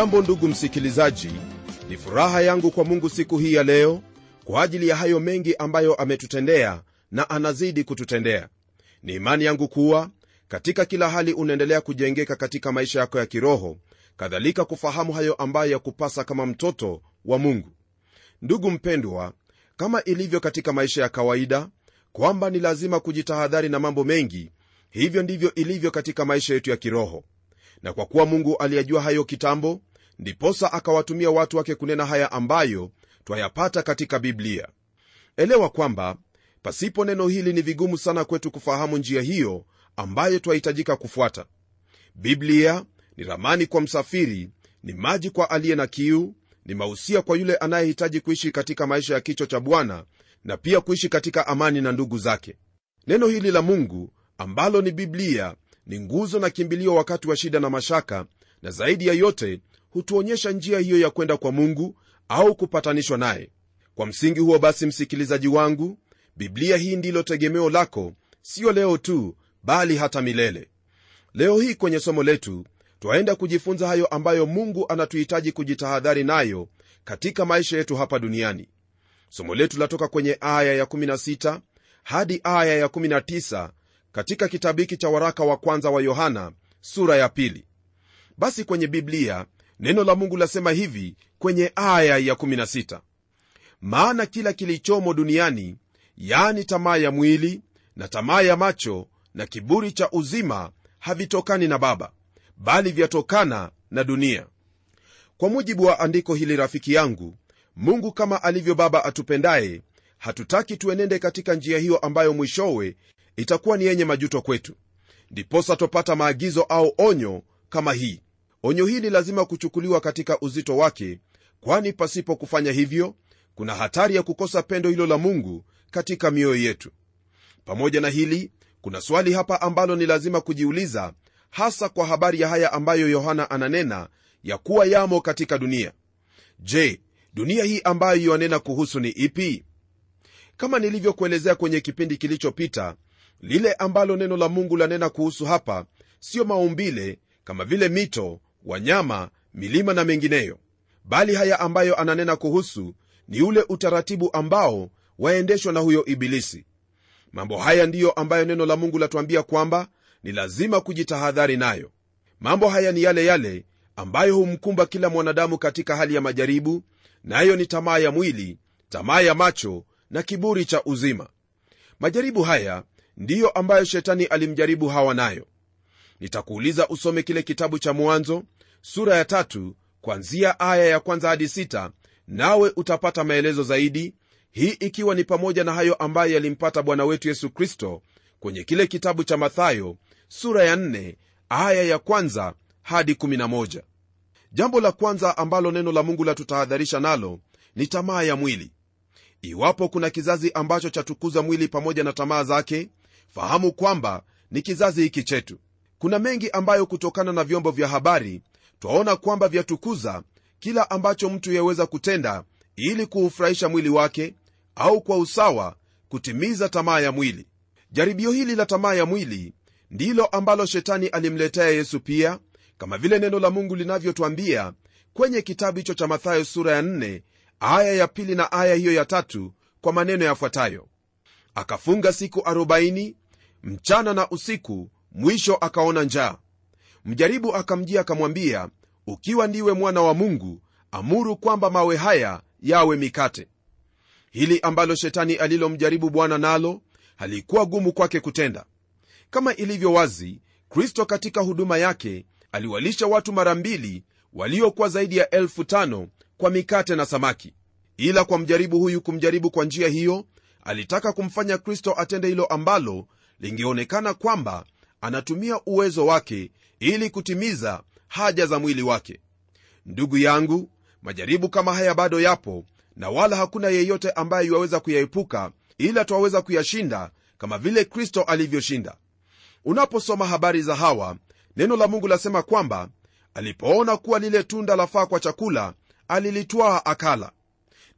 hujambo ndugu msikilizaji ni furaha yangu kwa mungu siku hii ya leo kwa ajili ya hayo mengi ambayo ametutendea na anazidi kututendea. Ni imani yangu kuwa katika kila hali unaendelea kujengeka katika maisha yako ya kiroho kadhalika kufahamu hayo ambayo yakupasa kama mtoto wa mungu. Ndugu mpendwa kama ilivyo katika maisha ya kawaida kwamba ni lazima kujitahadhari na mambo mengi hivyo ndivyo ilivyo katika maisha yetu ya kiroho. Na kwa kuwa mungu aliyajua hayo kitambo ndiposa akawatumia watu wake kunena haya ambayo twayapata katika biblia. Elewa kwamba pasipo neno hili ni vigumu sana kwetu kufahamu njia hiyo ambayo twahitajika kufuata. Biblia ni ramani kwa msafiri ni maji kwa aliye na kiu ni mausia kwa yule anayehitaji kuishi katika maisha ya kichwa cha bwana na pia kuishi katika amani na ndugu zake. Neno hili la mungu ambalo ni biblia ni nguzo na kimbilio wakati wa shida na mashaka na zaidi ya yote hutuonyesha njia hiyo ya kwenda kwa mungu au kupatanishwa naye. Kwa msingi huo basi msikilizaji wangu biblia hii ndilo tegemeo lako siyo leo tu bali hata milele. Leo hii kwenye somo letu twaenda kujifunza hayo ambayo mungu anatuhitaji kujitahadhari nayo katika maisha yetu hapa duniani. Somo letu latoka kwenye aya ya16 hadi aya ya19 katika kitabu hiki cha waraka wa kwanza wa yohana sura ya pili. Basi kwenye biblia neno la mungu lasema hivi kwenye aya ya16 maana kila kilichomo duniani yani tamaa ya mwili na tamaa ya macho na kiburi cha uzima havitokani na baba bali vyatokana na dunia. Kwa mujibu wa andiko hili rafiki yangu mungu kama alivyo baba atupendaye hatutaki tuenende katika njia hiyo ambayo mwishowe itakuwa ni yenye majuto kwetu. Ndiposa twapata maagizo au onyo kama hii onyo hili lazima kuchukuliwa katika uzito wake kwani pasipo kufanya hivyo kuna hatari ya kukosa pendo hilo la mungu katika mioyo yetu. Pamoja na hili kuna swali hapa ambalo ni lazima kujiuliza hasa kwa habari ya haya ambayo yohana ananena ya kuwa yamo katika dunia. Je dunia hii ambayo yanena kuhusu ni ipi? Kama nilivyokuelezea kwenye kipindi kilichopita lile ambalo neno la mungu lanena kuhusu hapa siyo maumbile kama vile mito wanyama milima na mengineyo. Bali haya ambayo ananena kuhusu ni ule utaratibu ambao waendeshwa na huyo ibilisi. Mambo haya ndiyo ambayo neno la mungu latuambia kwamba ni lazima kujitahadhari nayo. Mambo haya ni yale yale ambayo humkumba kila mwanadamu katika hali ya majaribu nayo na ni tamaa ya mwili tamaa ya macho na kiburi cha uzima. Majaribu haya ndiyo ambayo shetani alimjaribu hawa nayo nitakuuliza usome kile kitabu cha mwanzo sura ya tatu kwanzia aya ya kwanza hadi sita nawe utapata maelezo zaidi. Hii ikiwa ni pamoja na hayo ambayo yalimpata bwana wetu yesu kristo kwenye kile kitabu cha mathayo sura ya nne, aya ya kwanza hadi 11 jambo la kwanza ambalo neno la mungu latutahadharisha nalo ni tamaa ya mwili. Iwapo kuna kizazi ambacho chatukuza mwili pamoja na tamaa zake fahamu kwamba ni kizazi hiki chetu kuna mengi ambayo kutokana na vyombo vya habari twaona kwamba vyatukuza kila ambacho mtu yaweza kutenda ili kuufurahisha mwili wake au kwa usawa kutimiza tamaa ya mwili. Jaribio hili la tamaa ya mwili ndilo ambalo shetani alimletea yesu pia kama vile neno la mungu linavyotwambia kwenye kitabu hicho cha mathayo sura ya 4 aya ya pili na aya hiyo ya tatu kwa maneno yafuatayo. Akafunga siku 40 mchana na usiku mwisho akaona njaa. Mjaribu akamjia akamwambia ukiwa ndiwe mwana wa mungu amuru kwamba mawe haya yawe mikate. Hili ambalo shetani alilomjaribu bwana nalo halikuwa gumu kwake kutenda. Kama ilivyo wazi kristo katika huduma yake aliwalisha watu mara mbili waliokuwa zaidi ya elfu tano kwa mikate na samaki. Ila kwa mjaribu huyu kumjaribu kwa njia hiyo alitaka kumfanya kristo atende hilo ambalo lingeonekana kwamba anatumia uwezo wake ili kutimiza haja za mwili wake. Ndugu yangu majaribu kama haya bado yapo na wala hakuna yeyote ambaye yuwaweza kuyaepuka ila twaweza kuyashinda kama vile kristo alivyoshinda. Unaposoma habari za hawa neno la mungu lasema kwamba alipoona kuwa lile tunda lafaa kwa chakula alilitwaa akala.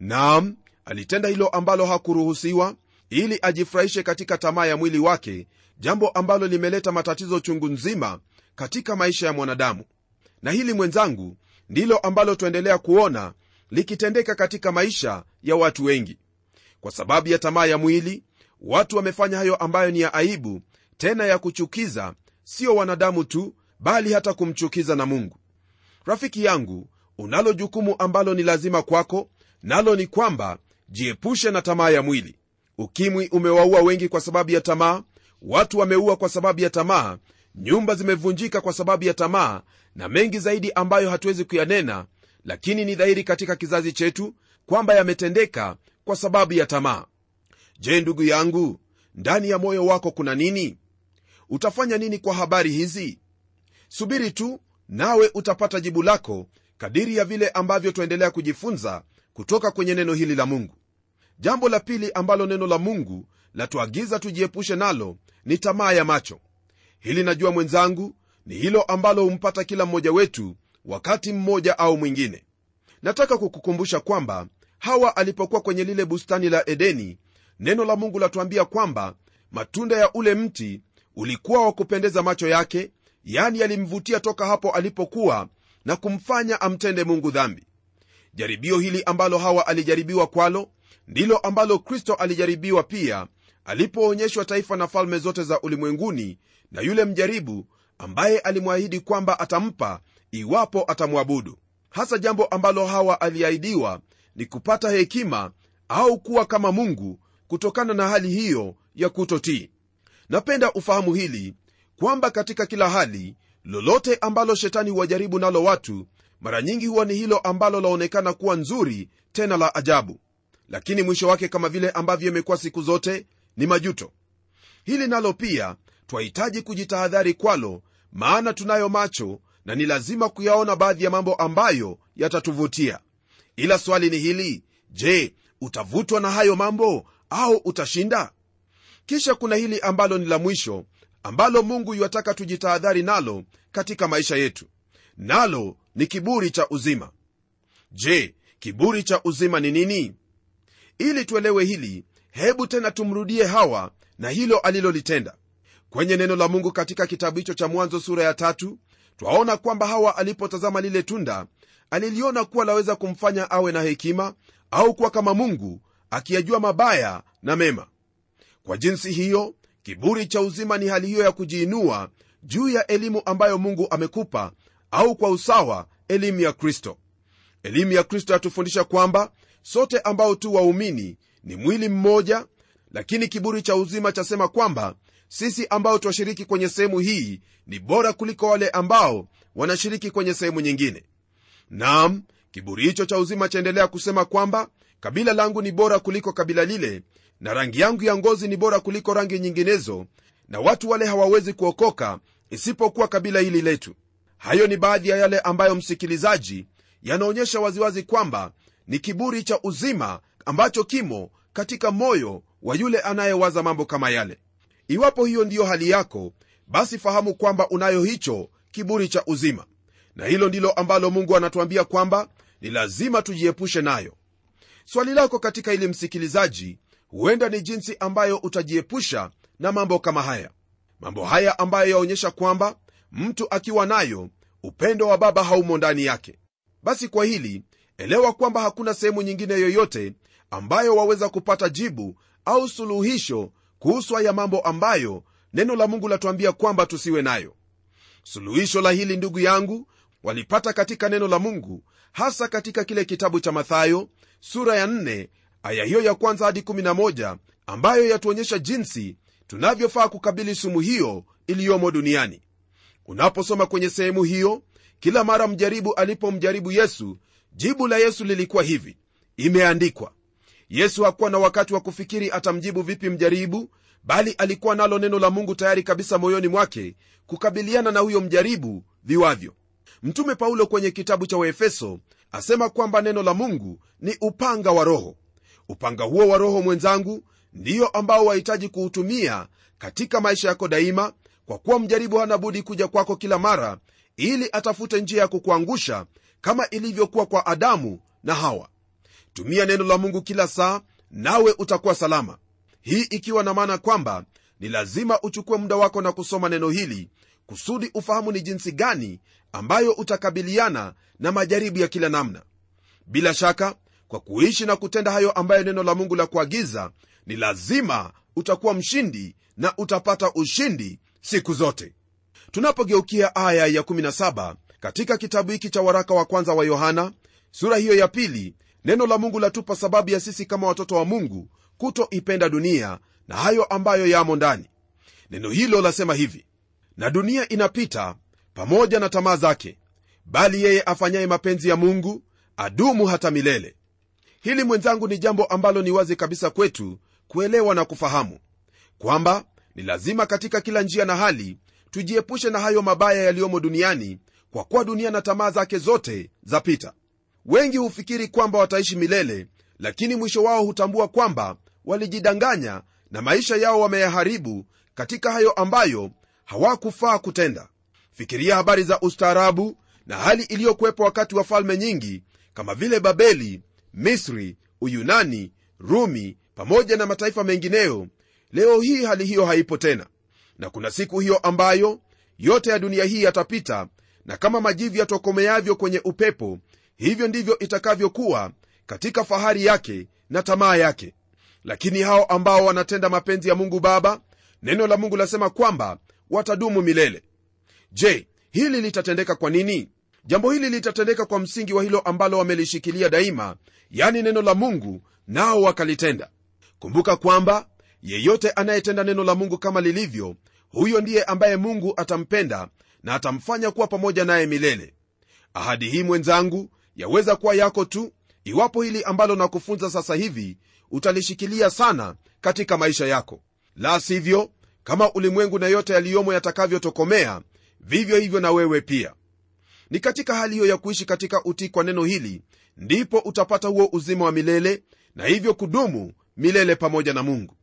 Naam alitenda hilo ambalo hakuruhusiwa ili ajifurahishe katika tamaa ya mwili wake jambo ambalo limeleta matatizo chungu nzima katika maisha ya mwanadamu. Na hili mwenzangu ndilo ambalo twaendelea kuona likitendeka katika maisha ya watu wengi. Kwa sababu ya tamaa ya mwili watu wamefanya hayo ambayo ni ya aibu tena ya kuchukiza sio wanadamu tu bali hata kumchukiza na mungu. Rafiki yangu unalo jukumu ambalo ni lazima kwako nalo ni kwamba jiepushe na tamaa ya mwili ukimwi umewaua wengi kwa sababu ya tamaa. Watu wameua kwa sababu ya tamaa. Nyumba zimevunjika kwa sababu ya tamaa. Na mengi zaidi ambayo hatuwezi kuyanena lakini ni dhahiri katika kizazi chetu kwamba yametendeka kwa sababu ya tamaa. Je ndugu yangu ndani ya moyo wako kuna nini? Utafanya nini kwa habari hizi? Subiri tu nawe utapata jibu lako kadiri ya vile ambavyo twaendelea kujifunza kutoka kwenye neno hili la mungu jambo la pili ambalo neno la mungu latuagiza tujiepushe nalo ni tamaa ya macho. Hili najua mwenzangu ni hilo ambalo humpata kila mmoja wetu wakati mmoja au mwingine. Nataka kukukumbusha kwamba hawa alipokuwa kwenye lile bustani la edeni neno la mungu latuambia kwamba matunda ya ule mti ulikuwa wa kupendeza macho yake yani yalimvutia toka hapo alipokuwa na kumfanya amtende mungu dhambi. Jaribio hili ambalo hawa alijaribiwa kwalo ndilo ambalo kristo alijaribiwa pia alipoonyeshwa taifa na falme zote za ulimwenguni na yule mjaribu ambaye alimwahidi kwamba atampa iwapo atamwabudu. Hasa jambo ambalo hawa aliahidiwa ni kupata hekima au kuwa kama mungu kutokana na hali hiyo ya kutotii. Napenda ufahamu hili kwamba katika kila hali lolote ambalo shetani huwajaribu nalo watu mara nyingi huwa ni hilo ambalo laonekana kuwa nzuri tena la ajabu lakini mwisho wake kama vile ambavyo imekuwa siku zote ni majuto. Hili nalo pia twahitaji kujitahadhari kwalo maana tunayo macho na ni lazima kuyaona baadhi ya mambo ambayo yatatuvutia. Ila swali ni hili je utavutwa na hayo mambo au utashinda? Kisha kuna hili ambalo ni la mwisho ambalo mungu yuwataka tujitahadhari nalo katika maisha yetu. Nalo ni kiburi cha uzima. Je kiburi cha uzima ni nini ili tuelewe hili hebu tena tumrudie hawa na hilo alilolitenda. Kwenye neno la mungu katika kitabu hicho cha mwanzo sura ya tatu twaona kwamba hawa alipotazama lile tunda aliliona kuwa laweza kumfanya awe na hekima au kuwa kama mungu akiyajua mabaya na mema. Kwa jinsi hiyo kiburi cha uzima ni hali hiyo ya kujiinua juu ya elimu ambayo mungu amekupa au kwa usawa elimu ya kristo. Elimu ya kristo yatufundisha kwamba sote ambao tu waumini ni mwili mmoja lakini kiburi cha uzima chasema kwamba sisi ambao twashiriki kwenye sehemu hii ni bora kuliko wale ambao wanashiriki kwenye sehemu nyingine. Nam kiburi hicho cha uzima chaendelea kusema kwamba kabila langu ni bora kuliko kabila lile na rangi yangu ya ngozi ni bora kuliko rangi nyinginezo na watu wale hawawezi kuokoka isipokuwa kabila hili letu. Hayo ni baadhi ya yale ambayo msikilizaji yanaonyesha waziwazi kwamba ni kiburi cha uzima ambacho kimo katika moyo wa yule anayewaza mambo kama yale. Iwapo hiyo ndiyo hali yako basi fahamu kwamba unayo hicho kiburi cha uzima. Na hilo ndilo ambalo mungu anatuambia kwamba ni lazima tujiepushe nayo. Swali lako katika ili msikilizaji huenda ni jinsi ambayo utajiepusha na mambo kama haya. Mambo haya ambayo yaonyesha kwamba mtu akiwa nayo upendo wa baba haumo ndani yake. Basi kwa hili elewa kwamba hakuna sehemu nyingine yoyote ambayo waweza kupata jibu au suluhisho kuhusu haya mambo ambayo neno la mungu latuambia kwamba tusiwe nayo. Suluhisho la hili ndugu yangu walipata katika neno la mungu hasa katika kile kitabu cha mathayo sura ya 4 aya hiyo ya kwanza hadi 11 ambayo yatuonyesha jinsi tunavyofaa kukabili sumu hiyo iliyomo duniani. Unaposoma kwenye sehemu hiyo kila mara mjaribu alipomjaribu yesu jibu la yesu lilikuwa hivi. Imeandikwa yesu hakuwa na wakati wa kufikiri atamjibu vipi mjaribu bali alikuwa nalo neno la mungu tayari kabisa moyoni mwake kukabiliana na huyo mjaribu viwavyo. Mtume paulo kwenye kitabu cha waefeso asema kwamba neno la mungu ni upanga wa roho. Upanga huo wa roho mwenzangu ndiyo ambao wahitaji kuutumia katika maisha yako daima kwa kuwa mjaribu hana budi kuja kwako kila mara ili atafute njia ya kukuangusha kama ilivyokuwa kwa adamu na hawa. Tumia neno la mungu kila saa nawe utakuwa salama. Hii ikiwa na maana kwamba ni lazima uchukue muda wako na kusoma neno hili kusudi ufahamu ni jinsi gani ambayo utakabiliana na majaribu ya kila namna. Bila shaka kwa kuishi na kutenda hayo ambayo neno la mungu la kuagiza ni lazima utakuwa mshindi na utapata ushindi siku zote. Tunapogeukia aya ya 17 katika kitabu hiki cha waraka wa kwanza wa yohana sura hiyo ya pili neno la mungu latupa sababu ya sisi kama watoto wa mungu kutoipenda dunia na hayo ambayo yamo ndani. Neno hilo lasema hivi na dunia inapita pamoja na tamaa zake bali yeye afanyaye mapenzi ya mungu adumu hata milele. Hili mwenzangu ni jambo ambalo ni wazi kabisa kwetu kuelewa na kufahamu kwamba ni lazima katika kila njia na hali tujiepushe na hayo mabaya yaliyomo duniani kwa kuwa dunia na tamaa zake zote zapita. Wengi hufikiri kwamba wataishi milele lakini mwisho wao hutambua kwamba walijidanganya na maisha yao wameyaharibu katika hayo ambayo hawakufaa kutenda. Fikiria habari za ustaarabu na hali iliyokuwepo wakati wa falme nyingi kama vile babeli misri uyunani rumi pamoja na mataifa mengineyo leo hii hali hiyo haipo tena. Na kuna siku hiyo ambayo yote ya dunia hii yatapita na kama majivu yatokomeavyo kwenye upepo hivyo ndivyo itakavyokuwa katika fahari yake na tamaa yake. Lakini hao ambao wanatenda mapenzi ya mungu baba neno la mungu lasema kwamba watadumu milele. Je hili litatendeka kwa nini? Jambo hili litatendeka kwa msingi wa hilo ambalo wamelishikilia daima yani neno la mungu nao wakalitenda. Kumbuka kwamba yeyote anayetenda neno la mungu kama lilivyo huyo ndiye ambaye mungu atampenda na atamfanya kuwa pamoja naye milele. Ahadi hii mwenzangu yaweza kuwa yako tu iwapo hili ambalo nakufunza sasa hivi utalishikilia sana katika maisha yako. La sivyo kama ulimwengu na yote yaliyomo yatakavyotokomea vivyo hivyo na wewe pia. Ni katika hali hiyo ya kuishi katika utii kwa neno hili ndipo utapata huo uzima wa milele na hivyo kudumu milele pamoja na mungu.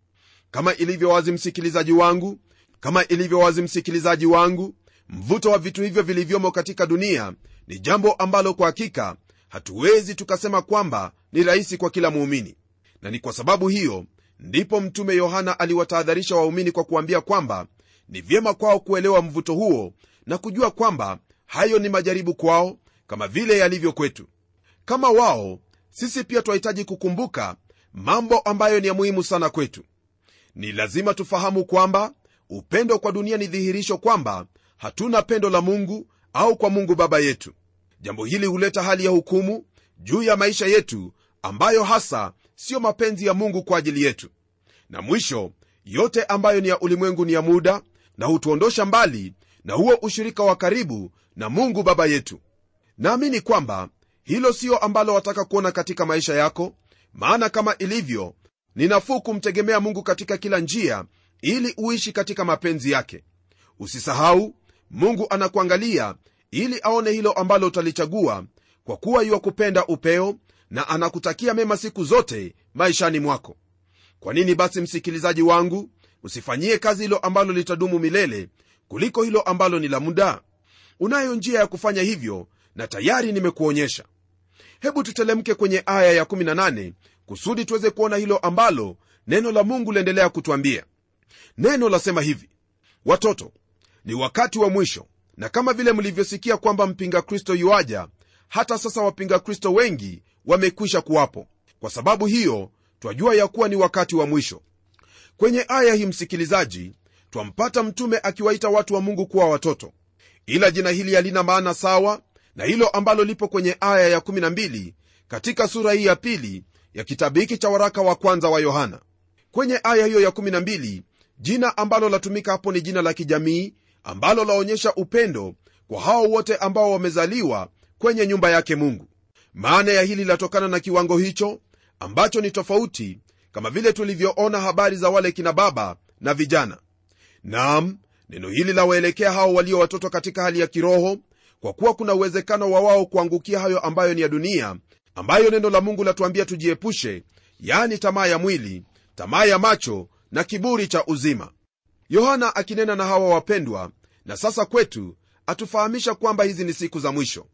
Kama ilivyo wazi msikilizaji wangu kama ilivyo wazi msikilizaji wangu mvuto wa vitu hivyo vilivyomo katika dunia ni jambo ambalo kwa hakika hatuwezi tukasema kwamba ni rahisi kwa kila muumini. Na ni kwa sababu hiyo ndipo mtume yohana aliwatahadharisha waumini kwa kuambia kwamba ni vyema kwao kuelewa mvuto huo na kujua kwamba hayo ni majaribu kwao kama vile yalivyo kwetu. Kama wao sisi pia twahitaji kukumbuka mambo ambayo ni ya muhimu sana kwetu. Ni lazima tufahamu kwamba upendo kwa dunia ni dhihirisho kwamba hatuna pendo la mungu au kwa mungu baba yetu. Jambo hili huleta hali ya hukumu juu ya maisha yetu ambayo hasa siyo mapenzi ya mungu kwa ajili yetu. Na mwisho yote ambayo ni ya ulimwengu ni ya muda na hutuondosha mbali na huo ushirika wa karibu na mungu baba yetu. Naamini kwamba hilo siyo ambalo wataka kuona katika maisha yako maana kama ilivyo ni nafuu kumtegemea mungu katika kila njia ili uishi katika mapenzi yake. Usisahau mungu anakuangalia ili aone hilo ambalo utalichagua kwa kuwa yuwakupenda upeo na anakutakia mema siku zote maishani mwako. Kwa nini basi msikilizaji wangu usifanyie kazi hilo ambalo litadumu milele kuliko hilo ambalo ni la muda? Unayo njia ya kufanya hivyo na tayari nimekuonyesha. Hebu tutelemke kwenye aya ya18 kusudi tuweze kuona hilo ambalo neno la mungu liendelea kutwambia neno lasema hivi watoto ni wakati wa mwisho. Na kama vile mlivyosikia kwamba mpinga kristo yuaja hata sasa wapinga kristo wengi wamekwisha kuwapo. Kwa sababu hiyo twajua ya kuwa ni wakati wa mwisho. Kwenye aya hii msikilizaji twampata mtume akiwaita watu wa mungu kuwa watoto. Ila jina hili halina maana sawa na hilo ambalo lipo kwenye aya ya12 katika sura hii ya pili ya kitabu hiki cha waraka wa kwanza wa yohana. Kwenye aya hiyo ya12 jina ambalo latumika hapo ni jina la kijamii ambalo laonyesha upendo kwa hao wote ambao wamezaliwa kwenye nyumba yake mungu. Maana ya hili linatokana na kiwango hicho ambacho ni tofauti kama vile tulivyoona habari za wale kina baba na vijana. Nam neno hili lawaelekea hao walio watoto katika hali ya kiroho kwa kuwa kuna uwezekano wa wao kuangukia hayo ambayo ni ya dunia ambayo neno la mungu latuambia tujiepushe yani tamaa ya mwili tamaa ya macho na kiburi cha uzima yohana akinena na hawa wapendwa na sasa kwetu atufahamisha kwamba hizi ni siku za mwisho.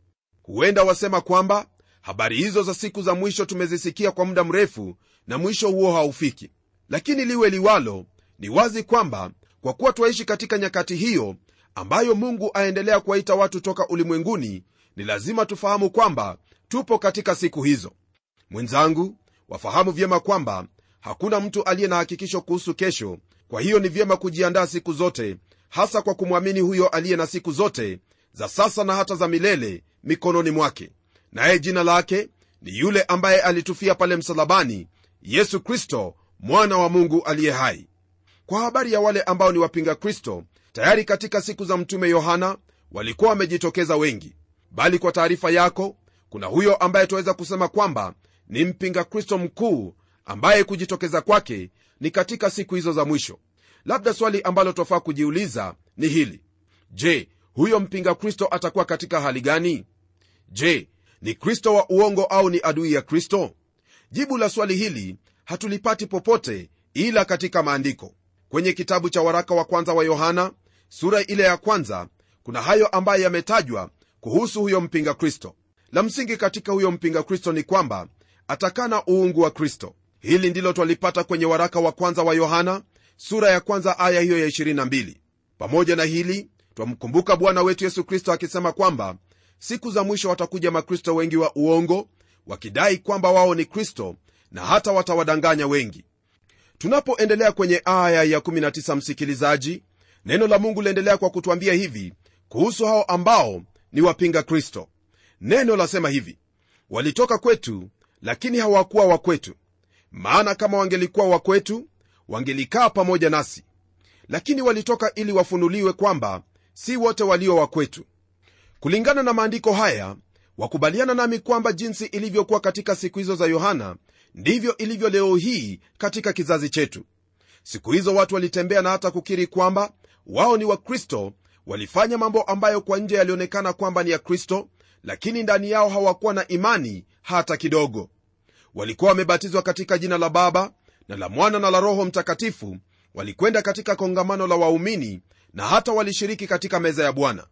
Huenda wasema kwamba habari hizo za siku za mwisho tumezisikia kwa muda mrefu na mwisho huo haufiki. Lakini liwe liwalo ni wazi kwamba kwa kuwa twaishi katika nyakati hiyo ambayo mungu aendelea kuwaita watu toka ulimwenguni ni lazima tufahamu kwamba tupo katika siku hizo. Mwenzangu wafahamu vyema kwamba hakuna mtu aliye na hakikisho kuhusu kesho kwa hiyo ni vyema kujiandaa siku zote hasa kwa kumwamini huyo aliye na siku zote za sasa na hata za milele mikononi mwake. Naye jina lake ni yule ambaye alitufia pale msalabani yesu kristo mwana wa mungu aliye hai. Kwa habari ya wale ambao ni wapinga kristo tayari katika siku za mtume yohana walikuwa wamejitokeza wengi. Bali kwa taarifa yako kuna huyo ambaye twaweza kusema kwamba ni mpinga kristo mkuu ambaye kujitokeza kwake ni katika siku hizo za mwisho. Labda swali ambalo twafaa kujiuliza ni hili. Je huyo mpinga kristo atakuwa katika hali gani? Je ni kristo wa uongo au ni adui ya kristo? Jibu la swali hili hatulipati popote ila katika maandiko. Kwenye kitabu cha waraka wa kwanza wa yohana sura ile ya kwanza kuna hayo ambayo yametajwa kuhusu huyo mpinga kristo. La msingi katika huyo mpinga kristo ni kwamba atakana uungu wa kristo hili ndilo twalipata kwenye waraka wa kwanza wa yohana sura ya kwanza aya hiyo ya 22 pamoja na hili twamkumbuka bwana wetu yesu kristo akisema kwamba siku za mwisho watakuja makristo wengi wa uongo wakidai kwamba wao ni kristo na hata watawadanganya wengi. Tunapoendelea kwenye aya ya 19 msikilizaji neno la mungu liendelea kwa kutwambia hivi kuhusu hao ambao ni wapinga kristo. Neno lasema hivi walitoka kwetu lakini hawakuwa wa kwetu maana kama wangelikuwa wa kwetu wangelikaa pamoja nasi. Lakini walitoka ili wafunuliwe kwamba si wote walio wa kwetu. Kulingana na maandiko haya wakubaliana nami kwamba jinsi ilivyokuwa katika siku hizo za yohana ndivyo ilivyo leo hii katika kizazi chetu. Siku hizo watu walitembea na hata kukiri kwamba wao ni wakristo walifanya mambo ambayo kwa nje yalionekana kwamba ni ya kristo lakini ndani yao hawakuwa na imani hata kidogo walikuwa wamebatizwa katika jina la baba na la mwana na la roho mtakatifu walikwenda katika kongamano la waumini na hata walishiriki katika meza ya bwana.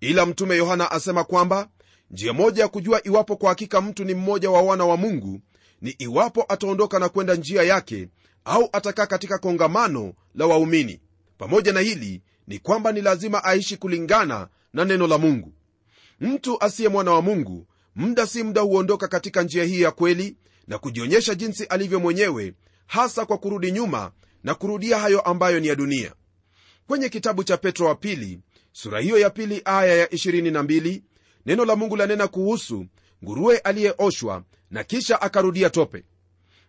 Ila mtume yohana asema kwamba njia moja ya kujua iwapo kwa hakika mtu ni mmoja wa wana wa mungu ni iwapo ataondoka na kwenda njia yake au atakaa katika kongamano la waumini. Pamoja na hili ni kwamba ni lazima aishi kulingana na neno la mungu. Mtu asiye mwana wa mungu muda si muda huondoka katika njia hii ya kweli na kujionyesha jinsi alivyo mwenyewe hasa kwa kurudi nyuma na kurudia hayo ambayo ni ya dunia. Kwenye kitabu cha petro wa pili sura hiyo ya pili aya ya 22 neno la mungu lanena kuhusu nguruwe aliyeoshwa na kisha akarudia tope.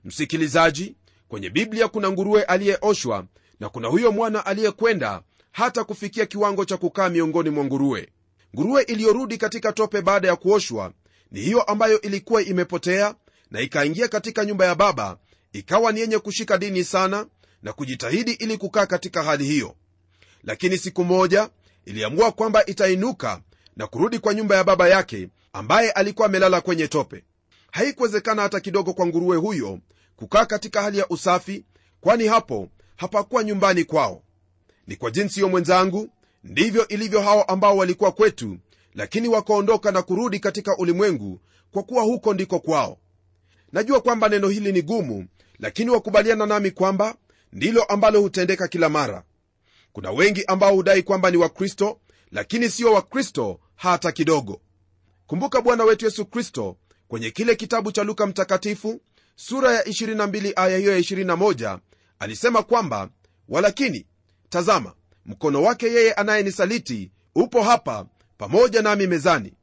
Msikilizaji kwenye biblia kuna nguruwe aliyeoshwa na kuna huyo mwana aliyekwenda hata kufikia kiwango cha kukaa miongoni mwa nguruwe. Nguruwe iliyorudi katika tope baada ya kuoshwa ni hiyo ambayo ilikuwa imepotea na ikaingia katika nyumba ya baba ikawa ni yenye kushika dini sana na kujitahidi ili kukaa katika hali hiyo. Lakini siku moja iliamua kwamba itainuka na kurudi kwa nyumba ya baba yake ambaye alikuwa amelala kwenye tope. Haikuwezekana hata kidogo kwa nguruwe huyo kukaa katika hali ya usafi kwani hapo hapakuwa nyumbani kwao. Ni kwa jinsi hiyo mwenzangu ndivyo ilivyo hao ambao walikuwa kwetu lakini wakaondoka na kurudi katika ulimwengu kwa kuwa huko ndiko kwao najua kwamba neno hili ni gumu lakini wakubaliana nami kwamba ndilo ambalo hutendeka kila mara. Kuna wengi ambao hudai kwamba ni wakristo lakini sio wakristo hata kidogo. Kumbuka bwana wetu yesu kristo kwenye kile kitabu cha luka mtakatifu sura ya 22 aya hiyo ya 21 alisema kwamba walakini tazama mkono wake yeye anayenisaliti upo hapa pamoja nami mezani.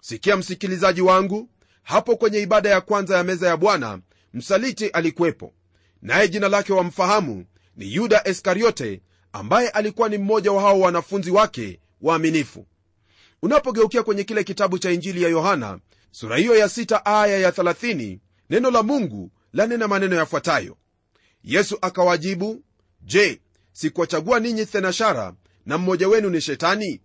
Sikia msikilizaji wangu hapo kwenye ibada ya kwanza ya meza ya bwana msaliti alikuwepo. Naye jina lake wamfahamu ni yuda iskariote ambaye alikuwa ni mmoja wa hao wanafunzi wake waaminifu. Unapogeukia kwenye kile kitabu cha injili ya yohana sura hiyo ya 6 aya ya 30 neno la mungu lanena maneno yafuatayo. Yesu akawajibu je sikuwachagua ninyi thenashara na mmoja wenu ni shetani?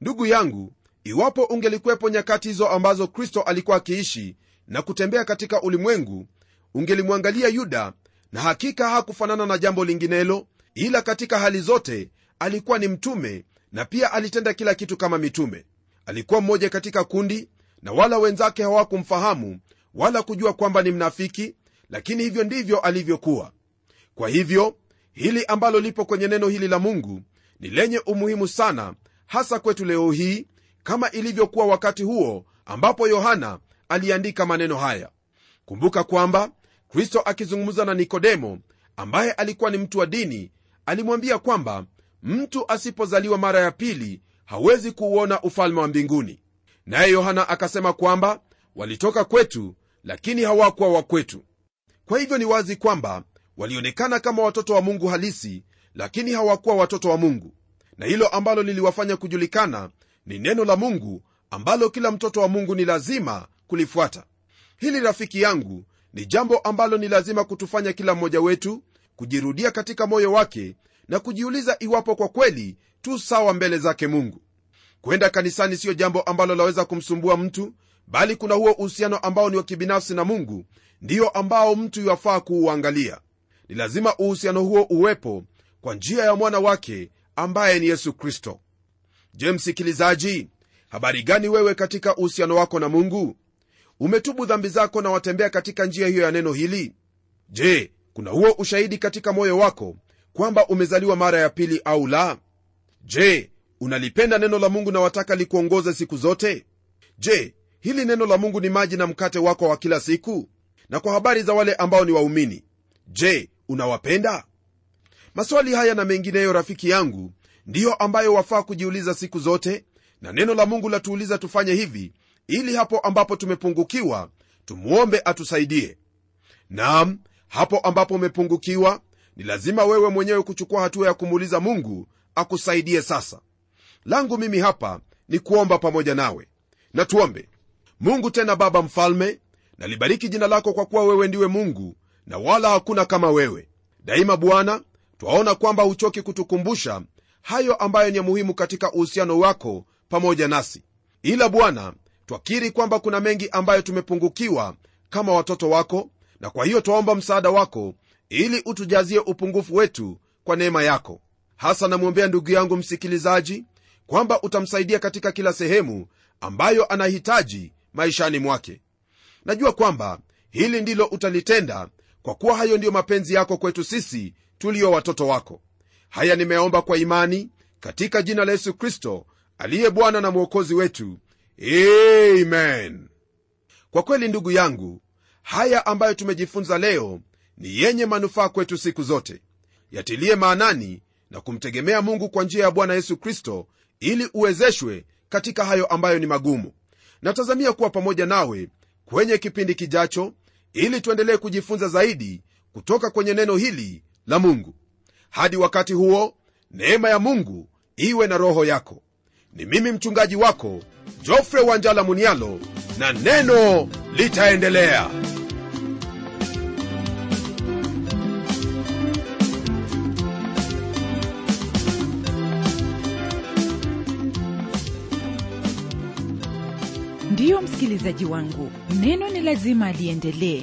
Ndugu yangu iwapo ungelikuwepo nyakati hizo ambazo kristo alikuwa akiishi na kutembea katika ulimwengu ungelimwangalia yuda na hakika hakufanana na jambo linginelo ila katika hali zote alikuwa ni mtume na pia alitenda kila kitu kama mitume. Alikuwa mmoja katika kundi na wala wenzake hawakumfahamu wala kujua kwamba ni mnafiki lakini hivyo ndivyo alivyokuwa. Kwa hivyo hili ambalo lipo kwenye neno hili la mungu ni lenye umuhimu sana hasa kwetu leo hii kama ilivyokuwa wakati huo ambapo yohana aliandika maneno haya. Kumbuka kwamba kristo akizungumza na nikodemo ambaye alikuwa ni mtu wa dini alimwambia kwamba mtu asipozaliwa mara ya pili hawezi kuuona ufalme wa mbinguni. Naye yohana akasema kwamba walitoka kwetu lakini hawakuwa wa kwetu. Kwa hivyo ni wazi kwamba walionekana kama watoto wa mungu halisi lakini hawakuwa watoto wa mungu. Na hilo ambalo liliwafanya kujulikana ni neno la mungu ambalo kila mtoto wa mungu ni lazima kulifuata. Hili rafiki yangu ni jambo ambalo ni lazima kutufanya kila mmoja wetu kujirudia katika moyo wake na kujiuliza iwapo kwa kweli tu sawa mbele zake mungu. Kwenda kanisani siyo jambo ambalo laweza kumsumbua mtu bali kuna huo uhusiano ambao ni wa kibinafsi na mungu ndiyo ambao mtu yafaa kuuangalia. Ni lazima uhusiano huo uwepo kwa njia ya mwana wake ambaye ni yesu kristo je msikilizaji habari gani wewe katika uhusiano wako na mungu? Umetubu dhambi zako na watembea katika njia hiyo ya neno hili? Je kuna huo ushahidi katika moyo wako kwamba umezaliwa mara ya pili au la? Je unalipenda neno la mungu na wataka likuongoze siku zote? Je hili neno la mungu ni maji na mkate wako wa kila siku? Na kwa habari za wale ambao ni waumini je unawapenda? Maswali haya na mengineyo rafiki yangu ndiyo ambayo wafaa kujiuliza siku zote na neno la mungu latuuliza tufanye hivi ili hapo ambapo tumepungukiwa tumwombe atusaidie. Nam hapo ambapo umepungukiwa ni lazima wewe mwenyewe kuchukua hatua ya kumuuliza mungu akusaidie sasa. Langu mimi hapa ni kuomba pamoja nawe. Na tuombe. Mungu tena baba mfalme nalibariki jina lako kwa kuwa wewe ndiwe mungu na wala hakuna kama wewe. Daima bwana twaona kwamba huchoki kutukumbusha hayo ambayo ni muhimu katika uhusiano wako pamoja nasi. Ila bwana twakiri kwamba kuna mengi ambayo tumepungukiwa kama watoto wako na kwa hiyo twaomba msaada wako ili utujazie upungufu wetu kwa neema yako. Hasa namwombea ndugu yangu msikilizaji kwamba utamsaidia katika kila sehemu ambayo anahitaji maishani mwake. Najua kwamba hili ndilo utalitenda kwa kuwa hayo ndiyo mapenzi yako kwetu sisi tulio watoto wako haya nimeomba kwa imani katika jina la yesu kristo aliye bwana na mwokozi wetu. Amen. Kwa kweli ndugu yangu haya ambayo tumejifunza leo ni yenye manufaa kwetu siku zote. Yatilie maanani na kumtegemea mungu kwa njia ya bwana yesu kristo ili uwezeshwe katika hayo ambayo ni magumu. Natazamia kuwa pamoja nawe kwenye kipindi kijacho ili tuendelee kujifunza zaidi kutoka kwenye neno hili la mungu hadi wakati huo neema ya mungu iwe na roho yako. Ni mimi mchungaji wako jofre wanjala munialo na neno litaendelea. Ndiyo msikilizaji wangu neno ni lazima liendelee